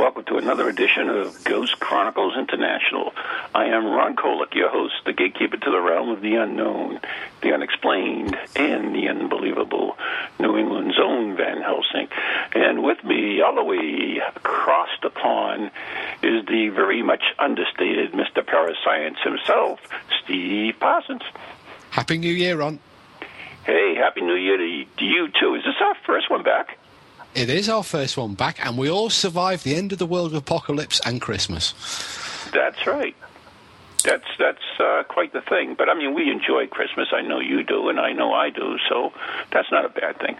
welcome to another edition of Ghost Chronicles International. I am Ron Kolek, your host, the gatekeeper to the realm of the unknown, the unexplained, and the unbelievable, New England's own Van Helsing. And with me, all the way across the pond, is the very much understated Mr. Parascience himself, Steve Parsons. Happy New Year, Ron. Hey, Happy New Year to to you, too. Is this our first one back? It is our first one back, and we all survived the end of the world apocalypse and Christmas. That's right. That's that's uh, quite the thing. But I mean, we enjoy Christmas. I know you do, and I know I do. So that's not a bad thing.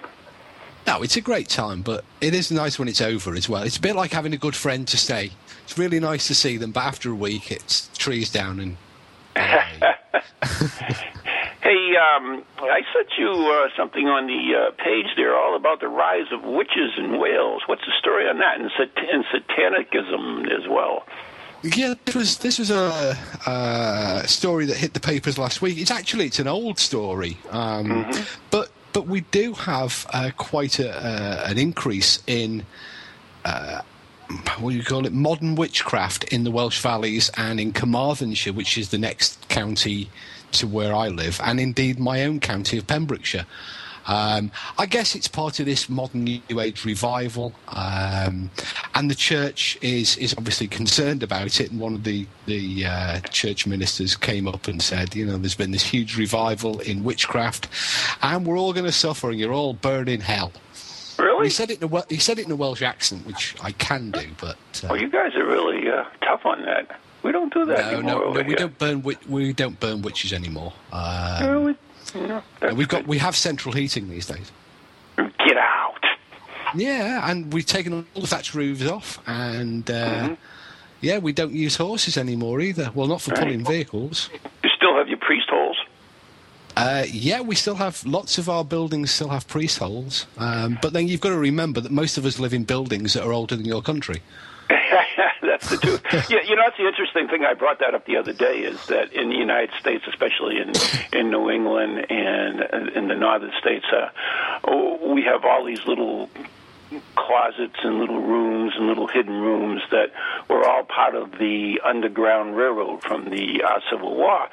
No, it's a great time, but it is nice when it's over as well. It's a bit like having a good friend to stay. It's really nice to see them, but after a week, it's trees down and. Um, I sent you uh, something on the uh, page there, all about the rise of witches in Wales. What's the story on that, and, sat- and satanicism as well? Yeah, this was this was a, a story that hit the papers last week. It's actually it's an old story, um, but but we do have uh, quite a, uh, an increase in uh, what do you call it modern witchcraft in the Welsh valleys and in Carmarthenshire, which is the next county to where I live, and indeed my own county of Pembrokeshire. Um, I guess it's part of this modern New Age revival, um, and the church is is obviously concerned about it. And one of the the uh, church ministers came up and said, you know, there's been this huge revival in witchcraft, and we're all going to suffer, and you're all burned in hell. Really? He said it in a he said it in a Welsh accent, which I can do, but uh, Well, you guys are really uh, tough on that. We don't do that no, anymore no, no, we here. don't burn we don't burn witches anymore. Um, No, we, no, we've got we have central heating these days. Get out. Yeah, and we've taken all the thatch roofs off, and uh, Mm-hmm. yeah, we don't use horses anymore either. Well, not for Right. pulling vehicles. You still have your priest holes. Uh, yeah, we still have lots of our buildings still have priest holes, um, but then you've got to remember that most of us live in buildings that are older than your country. That's the truth. yeah, you know, that's the interesting thing. I brought that up the other day. Is that in the United States, especially in in New England and uh, in the northern states, uh, oh, we have all these little closets and little rooms and little hidden rooms that were all part of the Underground Railroad from the uh, Civil War.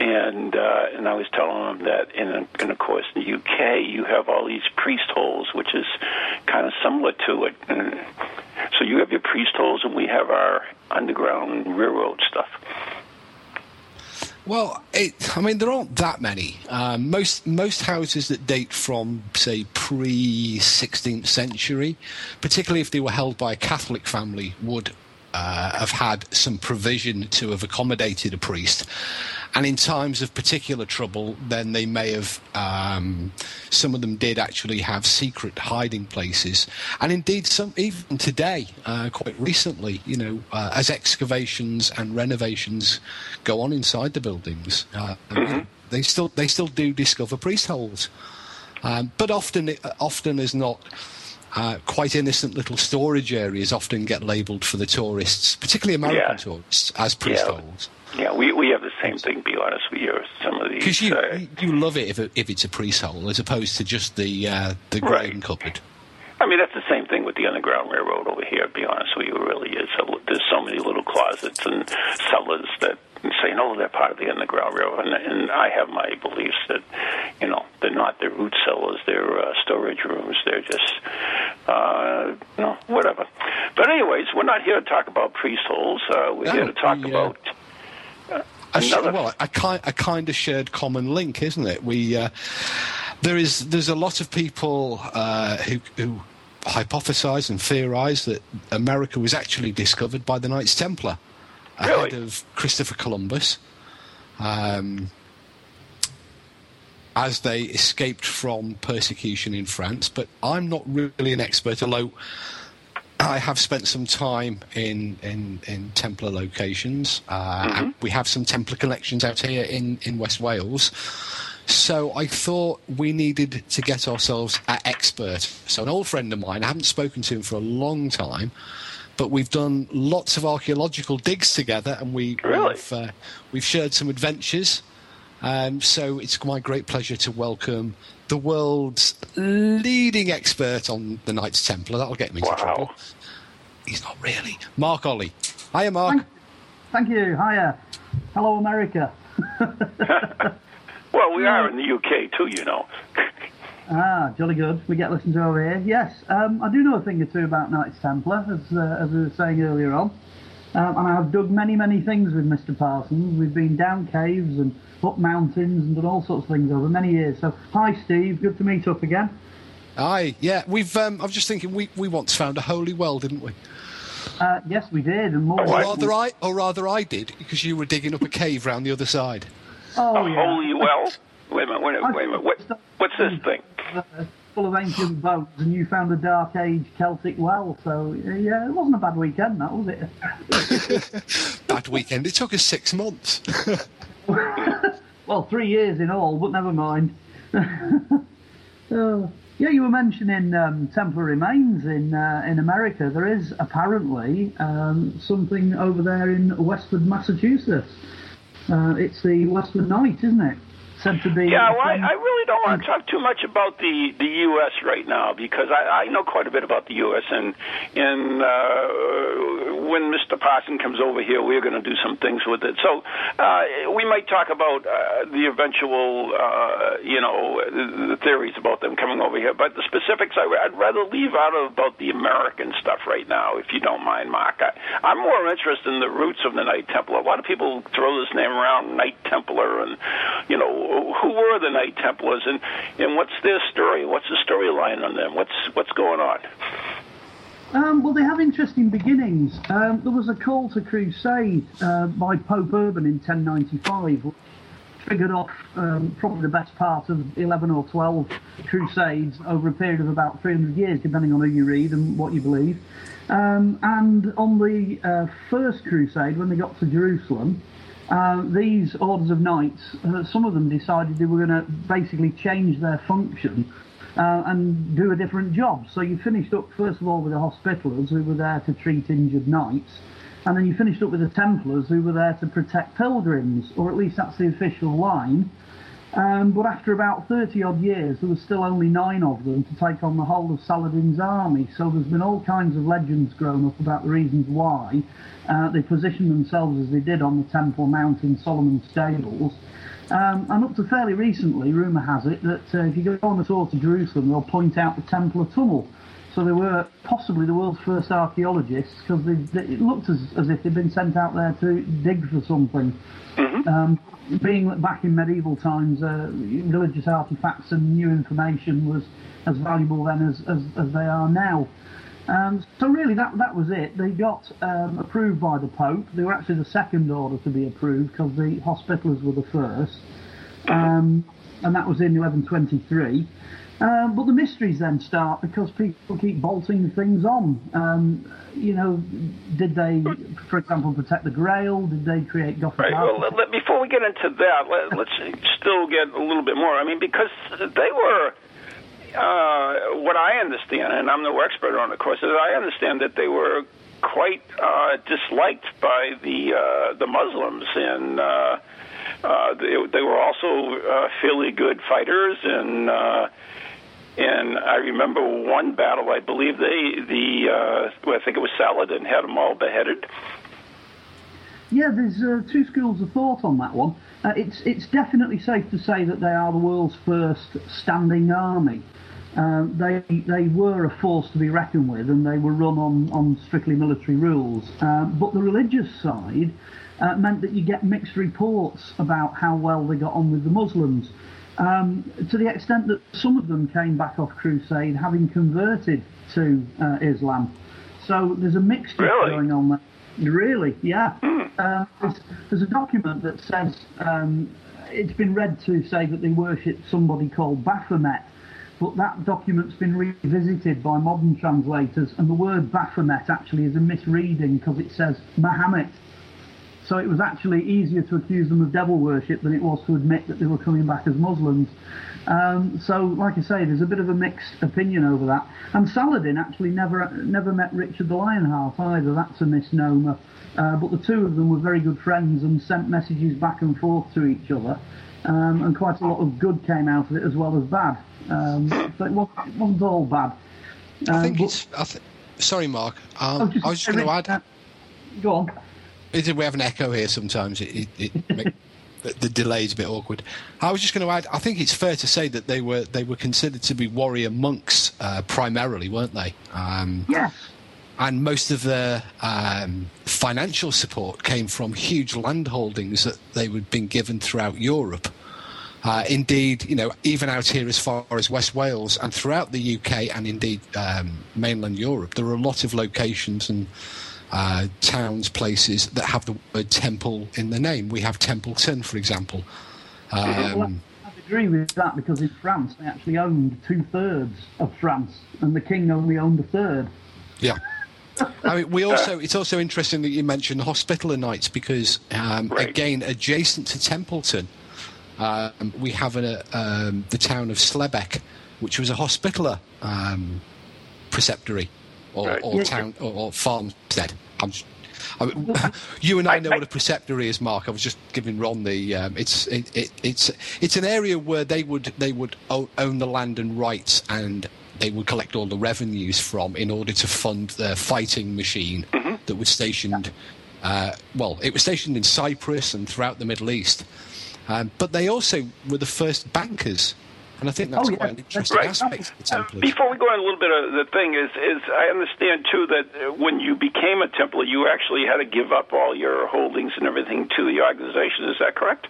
And uh, and I was telling them that, in, in of course, in the UK, you have all these priest holes, which is kind of similar to it. And so you have your priest holes, and we have our Underground Railroad stuff. Well, it, I mean, there aren't that many. Um, most most houses that date from, say, pre 16th century, particularly if they were held by a Catholic family, would uh, have had some provision to have accommodated a priest. And in times of particular trouble, then they may have. Um, some of them did actually have secret hiding places, and indeed, some even today, uh, quite recently, you know, uh, as excavations and renovations go on inside the buildings, uh, they still they still do discover priest holes, um, but often often as not. Uh, quite innocent little storage areas often get labelled for the tourists, particularly American Yeah. tourists, as priest Yeah. holes. Yeah, we we have the same thing. To be honest with you, some of these. Because you, uh, you love it if, it if it's a priest hole as opposed to just the uh, the Right. cupboard. I mean, that's the same thing with the Underground Railroad over here. Be honest with you, it really is. There's so many little closets and cellars that saying, "Oh, they're part of the Underground Railroad," and, and I have my beliefs that, you know, they're not. They're root cellars. They're uh, storage rooms. They're just, uh, you know, whatever. But anyways, we're not here to talk about priest holes. Uh, we're No, here to talk we, uh, about. A sh- well, a kind a kind of shared common link, isn't it? We uh, there is there's a lot of people uh, who who hypothesize and theorize that America was actually discovered by the Knights Templar ahead Really? of Christopher Columbus. Um, as they escaped from persecution in France, but I'm not really an expert, although I have spent some time in in, in Templar locations. Uh, and we have some Templar collections out here in, in West Wales. So I thought we needed to get ourselves an expert. So an old friend of mine, I haven't spoken to him for a long time, but we've done lots of archaeological digs together, and we, Really? we've uh, we've shared some adventures. Um, so it's my great pleasure to welcome the world's leading expert on the Knights Templar. That'll get me into Wow. trouble. He's not really. Mark Ollie. Hiya, Mark. Thank, thank you. Hiya. Hello, America. Well, we are in the UK too, you know. Ah, jolly good. We get listened to over here. Yes, um, I do know a thing or two about Knights Templar, as, uh, as we were saying earlier on. Um, and I've dug many, many things with Mr. Parsons. We've been down caves and up mountains and done all sorts of things over many years. So, hi, Steve. Good to meet up again. Aye, yeah. We've. Um, I was just thinking, we, we once found a holy well, didn't we? Uh, yes, we did. And more. Or What? rather, I, or rather, I did, because you were digging up a cave round the other side. Oh, a yeah. holy well. Wait a minute. Wait a minute. Wait a minute. What, what's this thing? Uh, full of ancient boats, and you found a Dark Age Celtic well. So, uh, yeah, it wasn't a bad weekend, that was it? Bad weekend. It took us six months. Well, three years in all, but never mind. Oh, yeah, you were mentioning um, Templar remains in uh, in America. There is apparently um, something over there in Westford, Massachusetts. Uh, it's the Westford Knight, isn't it? Said to be. Yeah, well, I, I really don't want to talk too much about the the U.S. right now because I, I know quite a bit about the U.S. and and uh, when Mr. Parson comes over here, we're going to do some things with it. So uh, we might talk about uh, the eventual, uh, you know, the, the theories about them coming over here. But the specifics, I, I'd rather leave out of about the American stuff right now, if you don't mind, Mark. I, I'm more interested in the roots of the Knight Templar. A lot of people throw this name around, Knight Templar, and you know, who were the Knight Templars, and and what's their story? What's the storyline on them? What's what's going on? Um, well, they have interesting beginnings. Um, there was a call to crusade uh, by Pope Urban in 1095, which triggered off um, probably the best part of 11 or 12 crusades over a period of about 300 years, depending on who you read and what you believe. Um, and on the uh, first crusade, when they got to Jerusalem, uh, these orders of knights, uh, some of them decided they were going to basically change their function uh, and do a different job. So you finished up first of all with the Hospitallers, who were there to treat injured knights, and then you finished up with the Templars, who were there to protect pilgrims, or at least that's the official line. Um, but after about 30 odd years, there was still only nine of them to take on the whole of Saladin's army. So there's been all kinds of legends grown up about the reasons why uh, they positioned themselves as they did on the Temple Mount in Solomon's Stables. Um, and up to fairly recently, rumour has it that uh, if you go on a tour to Jerusalem, they'll point out the Templar Tunnel. So they were possibly the world's first archaeologists because it looked as, as if they'd been sent out there to dig for something. Um, being back in medieval times, uh, religious artifacts and new information was as valuable then as, as, as they are now. Um, so really, that that was it. They got um, approved by the Pope. They were actually the second order to be approved because the Hospitallers were the first, um, and that was in 1123. Um, but the mysteries then start because people keep bolting things on. Um, you know, did they, for example, protect the Grail? Did they create Gothic Right. Well, let, let- before we get into that, let, let's still get a little bit more. I mean, because they were, uh, what I understand, and I'm no expert on it, of course, is I understand that they were quite uh, disliked by the uh, the Muslims, and uh, uh, they, they were also uh, fairly good fighters, and uh, and I remember one battle. I believe they the uh, well, I think it was Saladin had them all beheaded. Yeah, there's uh, two schools of thought on that one. Uh, it's it's definitely safe to say that they are the world's first standing army. Uh, they they were a force to be reckoned with, and they were run on, on strictly military rules. Uh, but the religious side uh, meant that you get mixed reports about how well they got on with the Muslims, um, to the extent that some of them came back off crusade having converted to uh, Islam. So there's a mixture Really? going on there. Really, yeah. Uh, there's, there's a document that says um, it's been read to say that they worship somebody called Baphomet, but that document's been revisited by modern translators, and the word Baphomet actually is a misreading because it says Mahomet. So it was actually easier to accuse them of devil worship than it was to admit that they were coming back as Muslims. Um, so, like I say, there's a bit of a mixed opinion over that. And Saladin actually never never met Richard the Lionheart either. That's a misnomer. Uh, but the two of them were very good friends and sent messages back and forth to each other. Um, and quite a lot of good came out of it as well as bad. Um, so it wasn't, it wasn't all bad. I Um, think but- it's. I th- sorry, Mark. I Um, was I was just going to add. uh, Go on. Is We have an echo here sometimes. It, it, it make, the, the delay's a bit awkward. I was just going to add. I think it's fair to say that they were they were considered to be warrior monks uh, primarily, weren't they? Um, Yes. and most of their um, financial support came from huge land holdings that they had been given throughout Europe. Uh, indeed, you know, even out here as far as West Wales and throughout the UK and indeed um, mainland Europe, there are a lot of locations and uh, towns, places that have the word temple in the name. We have Templeton, for example. Well, Um, I agree with that because in France they actually owned two thirds of France, and the king only owned a third. Yeah. I mean, we also. It's also interesting that you mentioned the Hospitaller Knights because, um, Right. again, adjacent to Templeton, um, we have a, um, the town of Slebech, which was a Hospitaller um, preceptory or, Right. or town or, or farmstead. I'm just, I mean, you and I know what a preceptory is, Mark. I was just giving Ron the. Um, it's it, it, it's it's an area where they would they would own the land and rights, and they would collect all the revenues from in order to fund their fighting machine that was stationed. Uh, well, it was stationed in Cyprus and throughout the Middle East, um, but they also were the first bankers, and I think that's Oh, yeah. quite an interesting Right. aspect of the Uh, Before we go on a little bit of the thing is, is I understand too that uh, when you became a Templar, you actually had to give up all your holdings and everything to the organization. Is that correct?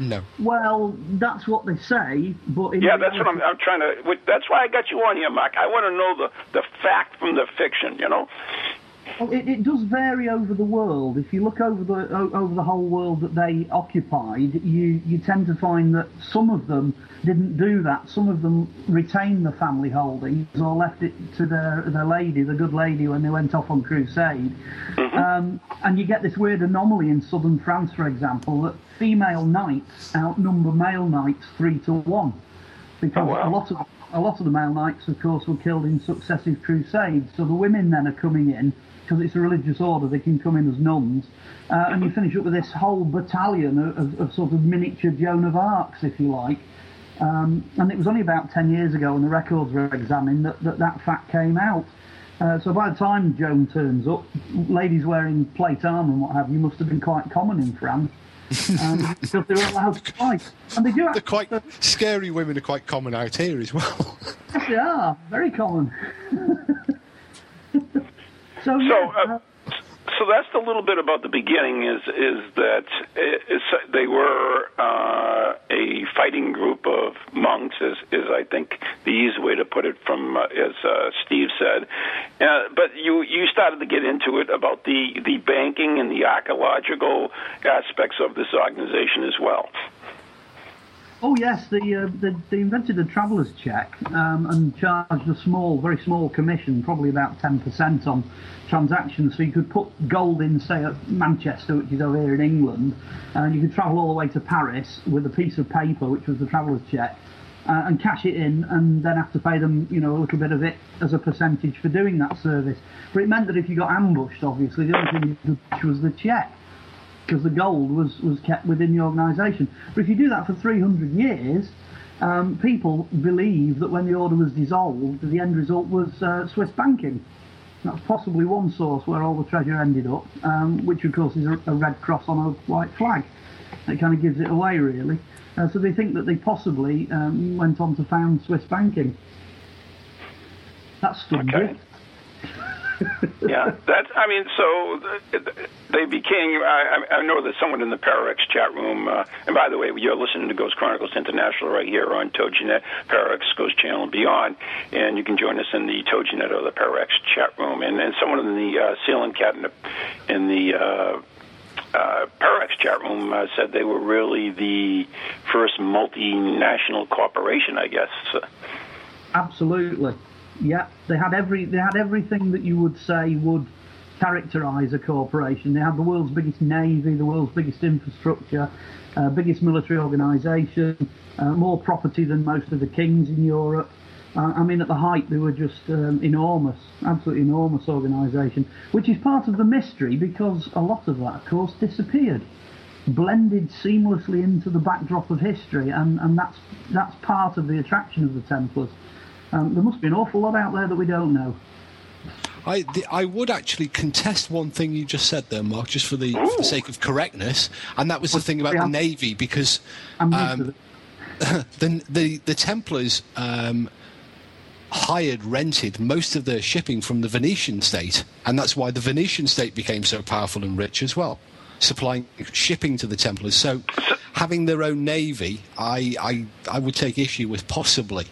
no. Well, that's what they say, but in Yeah, that's what I'm, I'm trying to. That's why I got you on here, Mark. I want to know the the fact from the fiction. You know. Well, it, it does vary over the world. If you look over the over the whole world that they occupied, you you tend to find that some of them didn't do that. Some of them retained the family holdings or left it to their their lady, the good lady, when they went off on crusade. Um, and you get this weird anomaly in southern France, for example, that female knights outnumber male knights three to one because Oh, wow. a lot of a lot of the male knights, of course, were killed in successive crusades. So the women then are coming in because it's a religious order; they can come in as nuns, uh, and you finish up with this whole battalion of, of, of sort of miniature Joan of Arcs, if you like. Um, and it was only about ten years ago, when the records were examined, that that, that fact came out. Uh, so by the time Joan turns up, ladies wearing plate armour and what have you must have been quite common in France. um, because they were allowed to fight, and they do. They're quite scary. Women are quite common out here as well. Yes, they are. Very common. so, So, uh, so that's a little bit about the beginning. Is is that is, they were uh, a fighting group of monks, is is I think the easy way to put it. From uh, as uh, Steve said, uh, but you you started to get into it about the the banking and the archaeological aspects of this organization as well. Oh yes, they, uh, they they invented a traveller's check um, and charged a small, very small commission, probably about ten percent on transactions. So you could put gold in, say, at Manchester, which is over here in England, and you could travel all the way to Paris with a piece of paper, which was the traveller's check. Uh, and cash it in, and then have to pay them, you know, a little bit of it as a percentage for doing that service. But it meant that if you got ambushed, obviously, the only thing you could was the check. Because the gold was, was kept within the organisation. But if you do that for 300 years, um, people believe that when the order was dissolved, the end result was uh, Swiss banking. That's possibly one source where all the treasure ended up, um, which of course is a, a, red cross on a white flag. It kind of gives it away, really. Uh, so they think that they possibly um, went on to found Swiss banking. That's stunned okay. yeah, that's. I mean, so they became. I, I know that someone in the Pararex chat room. Uh, and by the way, you're listening to Ghost Chronicles International right here on TogiNet, Pararex Ghost Channel and beyond, and you can join us in the TogiNet or the Pararex chat room. And then someone in the uh, Ceiling Cat in the, in the uh, uh, Pararex chat room uh, said they were really the first multinational corporation, I guess. Absolutely. Yeah, they had every they had everything that you would say would characterise a corporation. They had the world's biggest navy, the world's biggest infrastructure, uh, biggest military organisation, uh, more property than most of the kings in Europe. Uh, I mean, at the height, they were just um, enormous, absolutely enormous organisation, which is part of the mystery because a lot of that, of course, disappeared, blended seamlessly into the backdrop of history, and, and that's that's part of the attraction of the Templars. Um, there must be an awful lot out there that we don't know. I the, I would actually contest one thing you just said there, Mark, just for the, for the sake of correctness, and that was the thing about the navy because um, the, the the Templars um, hired, rented most of their shipping from the Venetian state, and that's why the Venetian state became so powerful and rich as well, supplying shipping to the Templars. So, having their own navy, I I, I would take issue with possibly.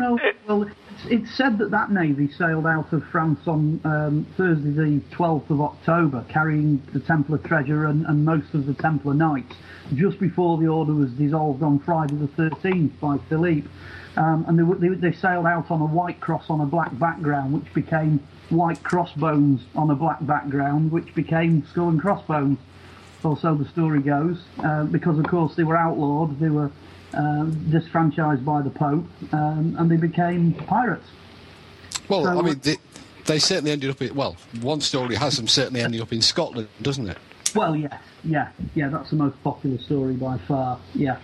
It, well, it's, it's, said that that navy sailed out of France on um, Thursday, the 12th of October, carrying the Templar treasure and, and, most of the Templar knights, just before the order was dissolved on Friday the 13th by Philippe. Um, and they, they, they sailed out on a white cross on a black background, which became white crossbones on a black background, which became skull and crossbones. Or so the story goes, uh, because of course they were outlawed, they were um, disfranchised by the Pope, um, and they became pirates. Well, so, I mean, they, they, certainly ended up in. Well, one story has them certainly ending up in Scotland, doesn't it? Well, yeah, yeah, yeah. That's the most popular story by far. Yeah.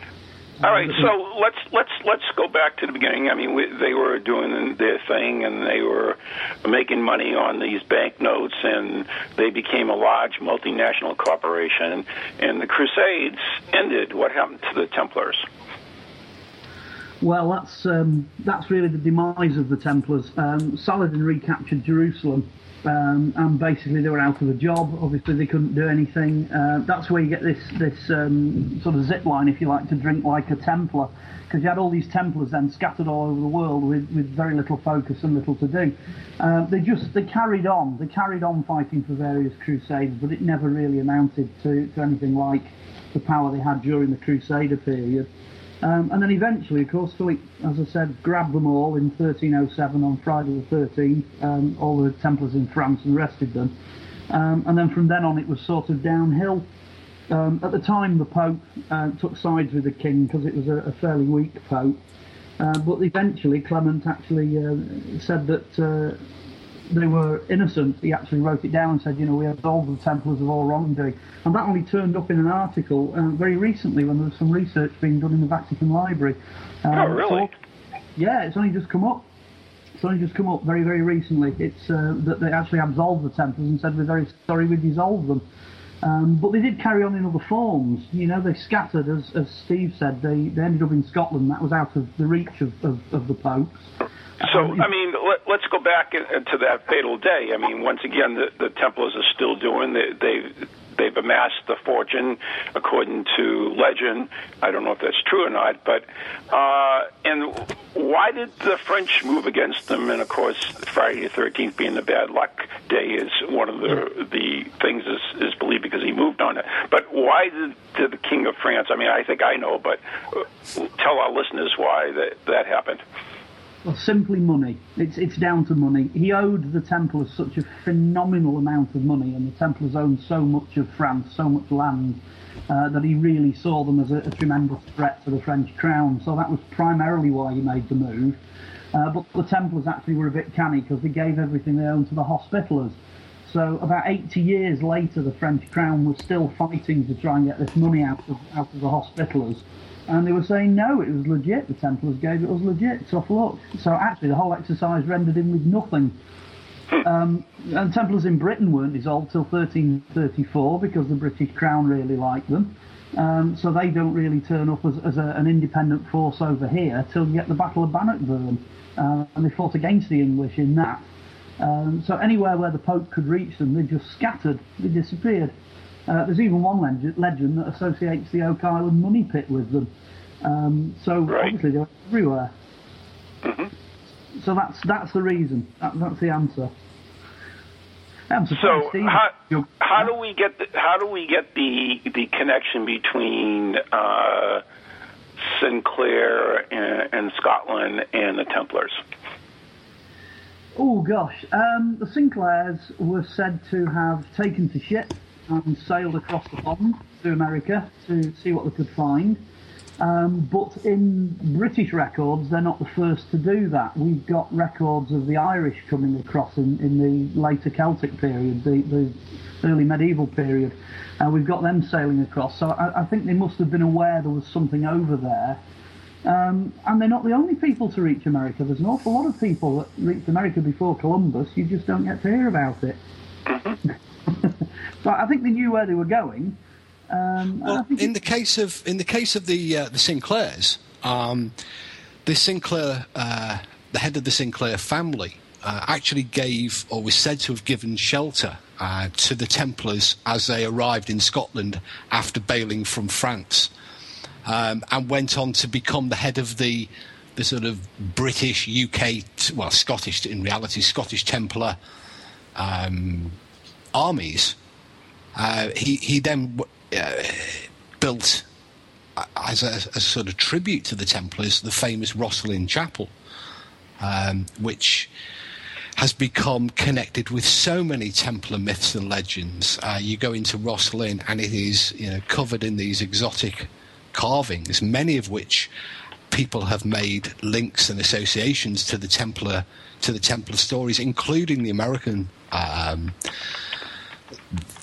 All right, so let's let's let's go back to the beginning. I mean, we, they were doing their thing, and they were making money on these banknotes, and they became a large multinational corporation. And the Crusades ended. What happened to the Templars? Well, that's um, that's really the demise of the Templars. Um, Saladin recaptured Jerusalem, um, and basically they were out of a job. Obviously, they couldn't do anything. Uh, that's where you get this this um, sort of zip line, if you like, to drink like a Templar, because you had all these Templars then scattered all over the world with, with very little focus and little to do. Uh, they just they carried on. They carried on fighting for various crusades, but it never really amounted to, to anything like the power they had during the Crusader period. Um, and then eventually, of course, Philip, as I said, grabbed them all in 1307 on Friday the 13th, um, all the Templars in France, and arrested them. Um, and then from then on, it was sort of downhill. Um, at the time, the Pope uh, took sides with the King because it was a, a, fairly weak Pope. Uh, but eventually, Clement actually uh, said that uh, they were innocent, he actually wrote it down and said, you know, we absolve the Templars of all wrongdoing. And that only turned up in an article uh, very recently when there was some research being done in the Vatican Library. Um, oh, really? So, yeah, it's only just come up. It's only just come up very, very recently. It's uh, that they actually absolved the Templars and said, we're very sorry we dissolved them. Um, but they did carry on in other forms. You know, they scattered, as, as Steve said, they, they ended up in Scotland. That was out of the reach of, of, of the popes. So, I mean, let, us go back to that fatal day. I mean, once again, the, the Templars are still doing. They, they they've amassed the fortune, according to legend. I don't know if that's true or not, but uh, and why did the French move against them? And of course, Friday the Thirteenth being the bad luck day is one of the the things is, is believed because he moved on it. But why did, did the King of France? I mean, I think I know, but uh, tell our listeners why that that happened. Well, simply money. It's it's down to money. He owed the Templars such a phenomenal amount of money, and the Templars owned so much of France, so much land, uh, that he really saw them as a, a, tremendous threat to the French crown. So that was primarily why he made the move. Uh, but the Templars actually were a bit canny because they gave everything they owned to the Hospitallers. So about 80 years later, the French crown was still fighting to try and get this money out of out of the Hospitallers and they were saying no, it was legit. The Templars gave it was legit. Tough luck. So actually, the whole exercise rendered him with nothing. Um, and Templars in Britain weren't dissolved till 1334 because the British Crown really liked them. Um, so they don't really turn up as, as a, an independent force over here till you get the Battle of Bannockburn. Uh, and they fought against the English in that. Um, so anywhere where the Pope could reach them, they just scattered, they disappeared. Uh, there's even one legend, legend, that associates the Oak Island money pit with them. Um, so right. obviously they're everywhere. Mm-hmm. So that's that's the reason. That, that's the answer. so how, how do we get the, how do we get the the connection between uh, Sinclair and, and, Scotland and the Templars? Oh gosh, um, the Sinclairs were said to have taken to ship and sailed across the pond to America to see what they could find. Um, but in British records, they're not the first to do that. We've got records of the Irish coming across in, in the later Celtic period, the, the early medieval period. Uh, we've got them sailing across. So I, I, think they must have been aware there was something over there. Um, and they're not the only people to reach America. There's an awful lot of people that reached America before Columbus. You just don't get to hear about it. so I think they knew where they were going. Um, well, in the case of in the case of the uh, the Sinclairs, um, the Sinclair, uh, the head of the Sinclair family, uh, actually gave or was said to have given shelter uh, to the Templars as they arrived in Scotland after bailing from France, um, and went on to become the head of the the sort of British, UK, well, Scottish in reality, Scottish Templar um, armies. Uh, he he then uh, built as a, a, sort of tribute to the Templars the famous Rosslyn Chapel, um, which has become connected with so many Templar myths and legends. Uh, you go into Rosslyn and it is you know covered in these exotic carvings, many of which people have made links and associations to the Templar to the Templar stories, including the American. Um,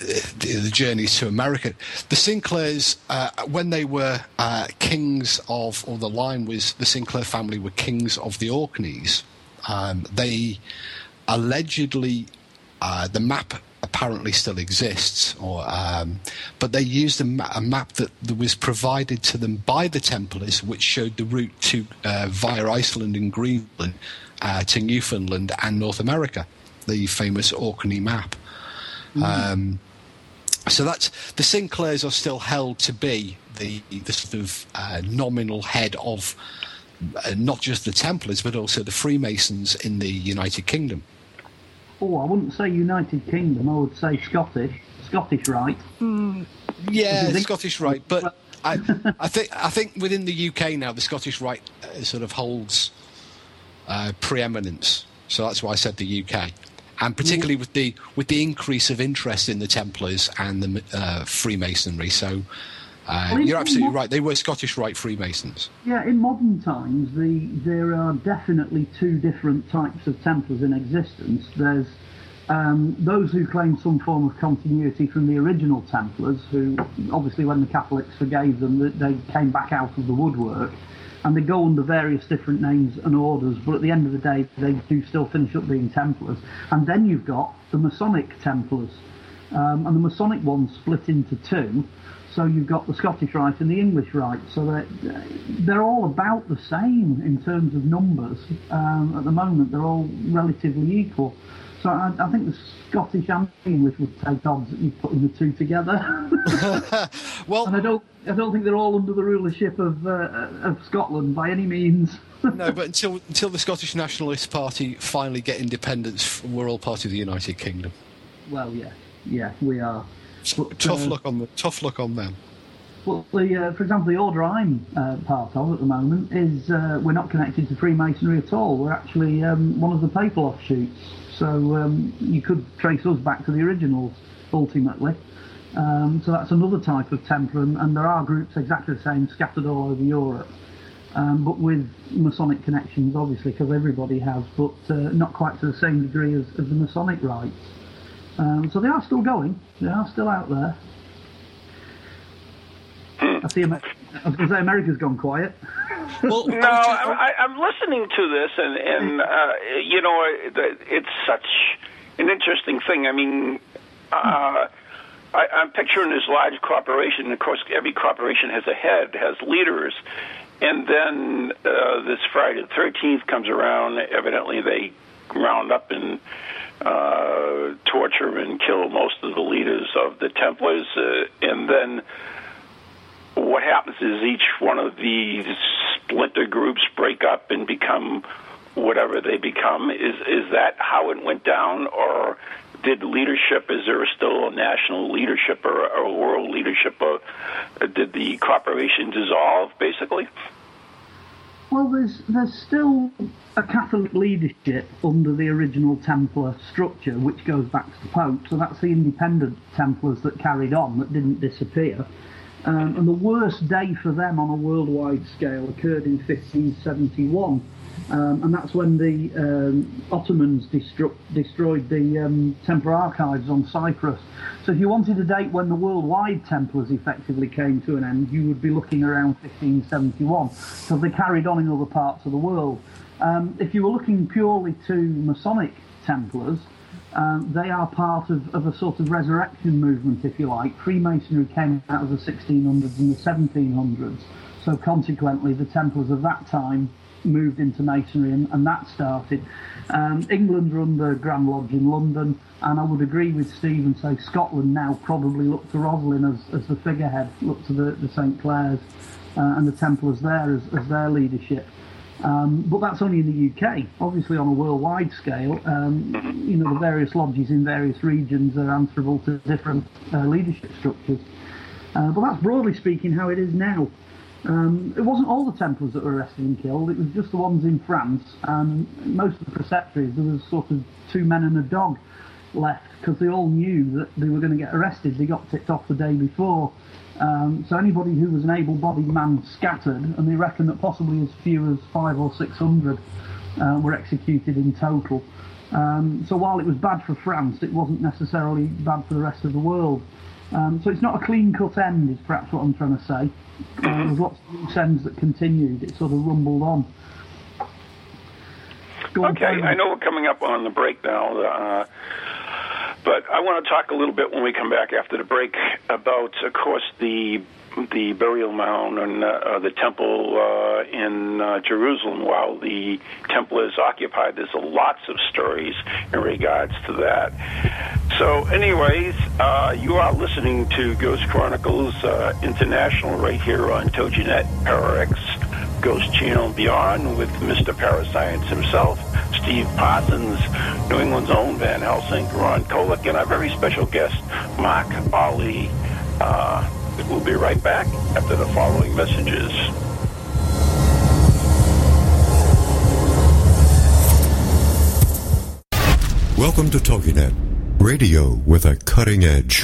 the, the journeys to America. The Sinclairs, uh, when they were uh, kings of, or the line was the Sinclair family were kings of the Orkneys, um, they allegedly, uh, the map apparently still exists, or um, but they used a, ma- a, map that, that, was provided to them by the Templars, which showed the route to uh, via Iceland and Greenland uh, to Newfoundland and North America, the famous Orkney map. Mm-hmm. Um, so that's the Sinclairs are still held to be the the sort of uh, nominal head of uh, not just the Templars but also the Freemasons in the United Kingdom. Oh, I wouldn't say United Kingdom. I would say Scottish, Scottish right. Mm, yeah, Scottish right. but. I, I, think I think within the UK now the Scottish Rite uh, sort of holds uh, preeminence. So that's why I said the UK and particularly with the with the increase of interest in the Templars and the uh, Freemasonry. So uh, you're absolutely right; they were Scottish Rite Freemasons. Yeah, in modern times, the there are definitely two different types of Templars in existence. There's um, those who claim some form of continuity from the original Templars, who obviously, when the Catholics forgave them, they came back out of the woodwork and they go under various different names and orders, but at the end of the day, they do still finish up being Templars. And then you've got the Masonic Templars, um, and the Masonic one's split into two. So you've got the Scottish Rite and the English Rite. So they're, they're all about the same in terms of numbers. Um, at the moment, they're all relatively equal. So I, I, think the Scottish and English would take odds that you're putting the two together. well, and I don't, I don't think they're all under the rulership of uh, of Scotland by any means. no, but until until the Scottish Nationalist Party finally get independence, we're all part of the United Kingdom. Well, yeah, yeah, we are. But, tough uh, luck on the tough luck on them. Well, the, uh, for example, the order I'm uh, part of at the moment is uh, we're not connected to Freemasonry at all. We're actually um, one of the papal offshoots. So um, you could trace us back to the originals ultimately. Um, so that's another type of Templar, and, and, there are groups exactly the same scattered all over Europe, um, but with Masonic connections, obviously, because everybody has, but uh, not quite to the same degree as, as the Masonic rites. Um, so they are still going, they are still out there. I see. I was going to say America's gone quiet. Well, no, I, am listening to this, and and uh, you know, it's such an interesting thing. I mean, uh, I, I'm picturing this large corporation. Of course, every corporation has a head, has leaders, and then uh, this Friday the 13th comes around. Evidently, they round up and uh, torture and kill most of the leaders of the Templars, uh, and then what happens is each one of these splinter groups break up and become whatever they become. Is is that how it went down, or did leadership? Is there still a national leadership or a world leadership? Or uh, did the corporation dissolve, basically? Well, there's there's still a Catholic leadership under the original Templar structure, which goes back to the Pope. So that's the independent Templars that carried on, that didn't disappear. Um, and the worst day for them on a worldwide scale occurred in 1571 um, and that's when the um, Ottomans destru- destroyed the um, Templar archives on Cyprus. So if you wanted a date when the worldwide Templars effectively came to an end, you would be looking around 1571, because they carried on in other parts of the world. Um, if you were looking purely to Masonic Templars, um, they are part of, of, a sort of resurrection movement, if you like. Freemasonry came out of the 1600s and the 1700s, so consequently the Templars of that time moved into masonry, and, and that started. Um, England run the Grand Lodge in London, and I would agree with Steve and say Scotland now probably look to Rosslyn as, as the figurehead, look to the, the St Clairs uh, and the Templars there as, as their leadership. Um, but that's only in the UK. Obviously, on a worldwide scale, um, you know, the various lodges in various regions are answerable to different uh, leadership structures. Uh, but that's broadly speaking how it is now. Um, it wasn't all the Templars that were arrested and killed, it was just the ones in France. And most of the preceptories, there was sort of two men and a dog left because they all knew that they were going to get arrested. They got tipped off the day before. Um, so anybody who was an able-bodied man scattered, and they reckon that possibly as few as five or six hundred uh, were executed in total. Um, so while it was bad for France, it wasn't necessarily bad for the rest of the world. Um, so it's not a clean-cut end, is perhaps what I'm trying to say. Uh, there's lots of loose ends that continued. It sort of rumbled on. Okay, I know we're coming up on the break now, uh, but I want to talk a little bit when we come back after the break about, of course, the the burial mound and uh, the temple uh, in uh, Jerusalem while the temple is occupied. There's lots of stories in regards to that. So, anyways, uh, you are listening to Ghost Chronicles uh, International right here on TogiNet Pararex Ghost Channel Beyond with Mr. Parascience himself, Steve Parsons, New England's own Van Helsing, Ron Kolek, and our very special guest, Mark Ali. Uh, We'll be right back after the following messages. Welcome to TogiNet, radio with a cutting edge.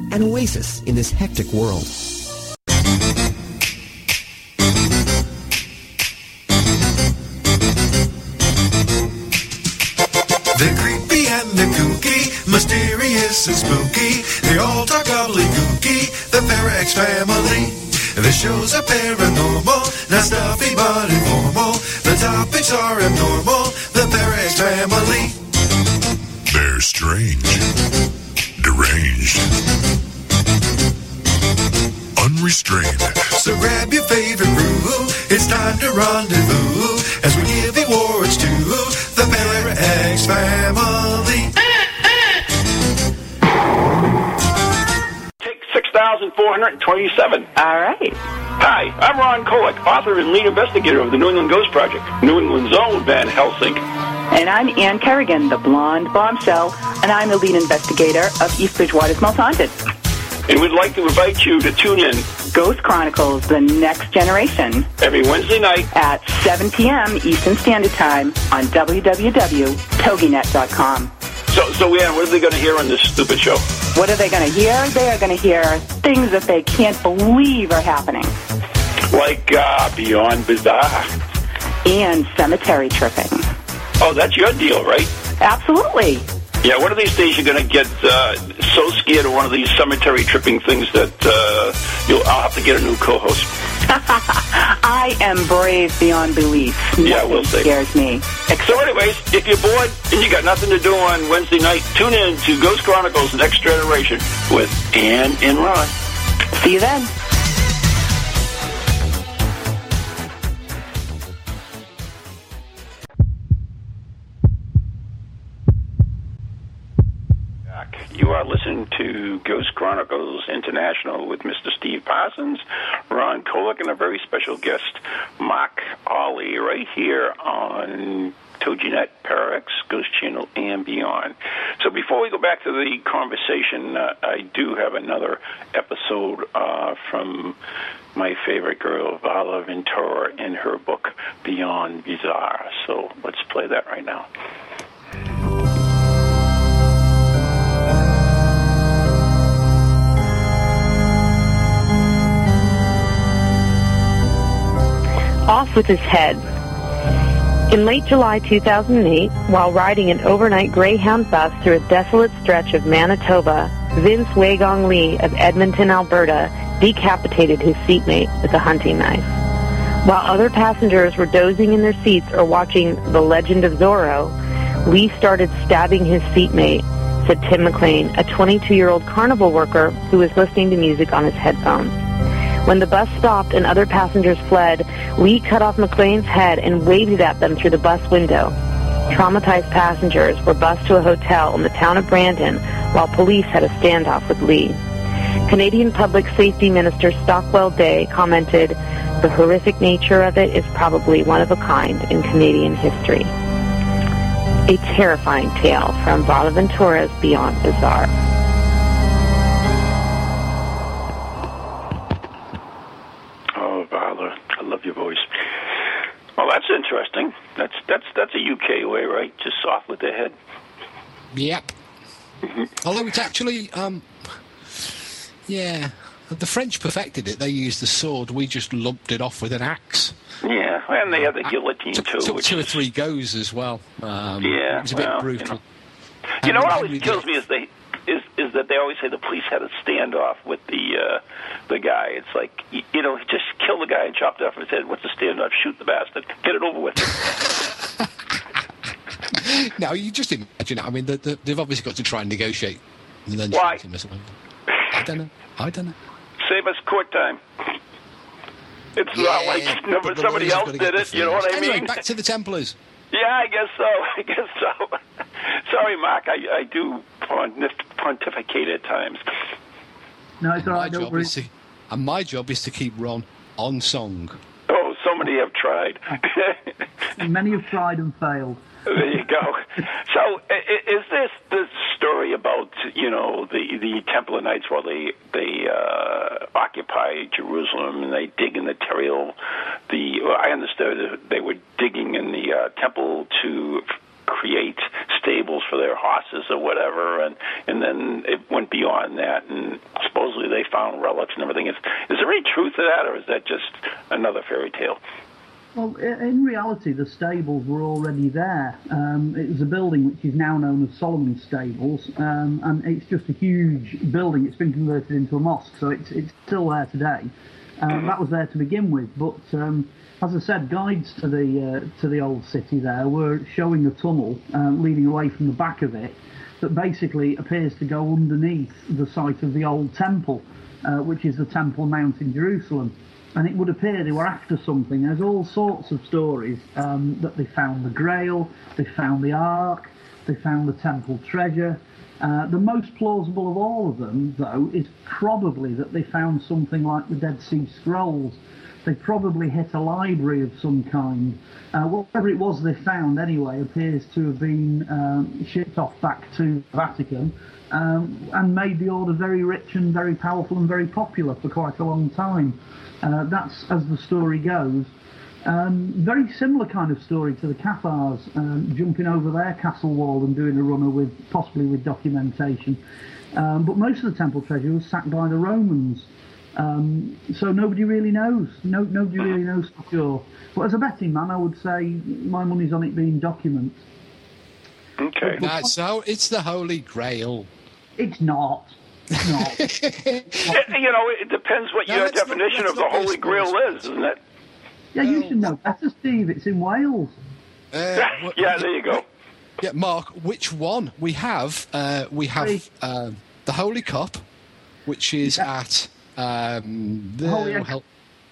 an oasis in this hectic world. They're creepy and they're kooky, mysterious and spooky. They all talk gobbledygooky, the Parax family. The shows are paranormal, not stuffy but informal. The topics are abnormal, the Parax family. They're strange, unrestrained. So grab your favorite brew, it's time to rendezvous as we give awards to the Parax family. Take 6,427. All right. Hi, I'm Ron Kolek, author and lead investigator of the New England Ghost Project, New England's own Van Helsing. And I'm Ann Kerrigan, the blonde bombshell, and I'm the lead investigator of East Bridgewater's Most Haunted. And we'd like to invite you to tune in Ghost Chronicles, the next generation, every Wednesday night at 7 p.m. Eastern Standard Time on www.toginet.com. So, so Ann, what are they going to hear on this stupid show? What are they going to hear? They are going to hear things that they can't believe are happening. Like uh, Beyond Bizarre. And cemetery tripping. Oh, that's your deal, right? Absolutely. Yeah, one of these days you're going to get uh, so scared of one of these cemetery tripping things that uh, you'll, I'll have to get a new co-host. I am brave beyond belief. Yeah, we'll see. scares me. So anyways, if you're bored and you got nothing to do on Wednesday night, tune in to Ghost Chronicles Next Generation with Ann and Ron. See you then. You are listening to Ghost Chronicles International with Mr. Steve Parsons, Ron Kolek, and a very special guest, Mark Olly, right here on TogiNet, Parax, Ghost Channel, and beyond. So before we go back to the conversation, uh, I do have another episode uh, from my favorite girl, Varla Ventura, in her book Beyond Bizarre. So let's play that right now. Off with his head. In late July 2008, while riding an overnight Greyhound bus through a desolate stretch of Manitoba, Vince Weiguang Li of Edmonton, Alberta, decapitated his seatmate with a hunting knife. While other passengers were dozing in their seats or watching The Legend of Zorro, Lee started stabbing his seatmate, said Tim McLean, a 22-year-old carnival worker who was listening to music on his headphones. When the bus stopped and other passengers fled, Li cut off McLean's head and waved it at them through the bus window. Traumatized passengers were bused to a hotel in the town of Brandon while police had a standoff with Li. Canadian Public Safety Minister Stockwell Day commented, the horrific nature of it is probably one of a kind in Canadian history. A terrifying tale from Bonaventuras Beyond Bizarre. That's interesting. That's that's that's a UK way, right? Just soft with the head. Yep. Although it's actually, um, yeah, the French perfected it. They used the sword. We just lumped it off with an axe. Yeah, and they have the guillotine too. took which two or three goes as well. Um, Yeah, it was a bit well, you brutal. know. You know what always kills me is they is that they always say the police had a standoff with the uh, the guy. It's like you, you know, just kill the guy and chop it off his head. What's the standoff? Shoot the bastard. Get it over with. now you just imagine. I mean, the, the, they've obviously got to try and negotiate. And then Why? shoot him or something. I don't know. I don't know. Save us court time. It's not Yeah, like but the somebody else did it. You know what I anyway, mean? back to the Templars. Yeah, I guess so. I guess so. Sorry, Mark. I, I do pontif- pontificate at times. No, it's all My. Don't job worry. is to, and my job is to keep Ron on song. Oh, so many have tried. Many have tried and failed. there you go. So, i- i- is this the story about you know the the Templar Knights while they they uh, occupy Jerusalem and they dig in the terril? The well, I understood that they were digging in the uh, temple to f- create stables for their horses or whatever, and and then it went beyond that, and supposedly they found relics and everything. Is is there any truth to that, or is that just another fairy tale? Well, in reality, the stables were already there. Um, it was a building which is now known as Solomon Stables, um, and it's just a huge building. It's been converted into a mosque, so it's it's still there today. Um, that was there to begin with, but um, as I said, guides to the uh, to the old city there were showing a tunnel um, leading away from the back of it that basically appears to go underneath the site of the old temple, uh, which is the Temple Mount in Jerusalem and it would appear they were after something. There's all sorts of stories um, that they found the Grail, they found the Ark, They found the temple treasure. Uh, the most plausible of all of them, though, is probably that they found something like the Dead Sea Scrolls. They probably hit a library of some kind. Uh, whatever it was they found, anyway, appears to have been um, shipped off back to the Vatican um, and made the order very rich and very powerful and very popular for quite a long time. Uh, that's as the story goes. Um, very similar kind of story to the Cathars, um, jumping over their castle wall and doing a runner with possibly with documentation. Um, but most of the temple treasure was sacked by the Romans, um, so nobody really knows. No, nobody really knows for sure. But as a betting man, I would say my money's on it being documents. Okay. That's how it's the Holy Grail. It's not. It's not. you know, it depends what No, your let's not- definition of the Holy Grail is, isn't it? yeah, you should know better, Steve. It's in Wales. Uh, wh- yeah, there you go. Yeah, Mark, which one? We have uh, we have um, the Holy Cup, which is at um, the hel-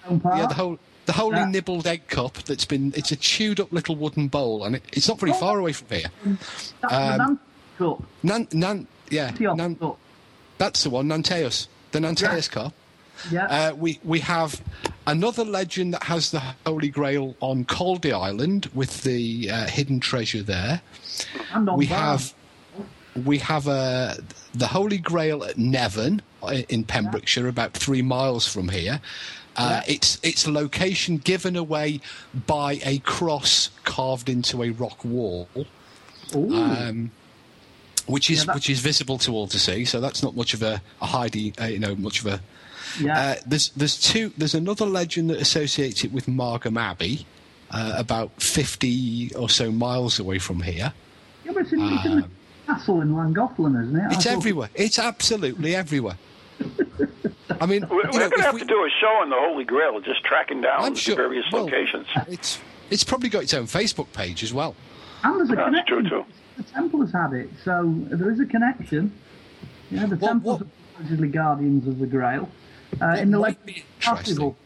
Stone yeah the whole the Holy Yeah. Nibbled Egg Cup. That's been it's a chewed up little wooden bowl, and it, it's not very far away from here. That's um, Cup. Nan, Nan, yeah, Nan, that's the one, Nanteos, the Nanteos Cup. Yeah. Uh, we we have another legend that has the Holy Grail on Caldy Island with the uh, hidden treasure there. we have we have uh, the Holy Grail at Nevern in Pembrokeshire, about three miles from here. Uh, Its its location given away by a cross carved into a rock wall, um, which is Yeah, which is visible to all to see. So that's not much of a, a hidey, uh, you know, much of a. yeah. Uh, there's there's two. There's another legend that associates it with Margam Abbey, uh, about fifty or so miles away from here. yeah, but it's in, it's in the castle in Llangollen, isn't it? It's everywhere. It's absolutely everywhere. I mean, We're, you we're know, going to have we- to do a show on the Holy Grail, just tracking down I'm the sure. various well, locations. It's it's probably got its own Facebook page as well. And there's a That's connection. true, too. The Templars had it, so there is a connection. Yeah, the What- Templars what- are supposedly guardians of the Grail. Uh, in the might late be interesting. Festival.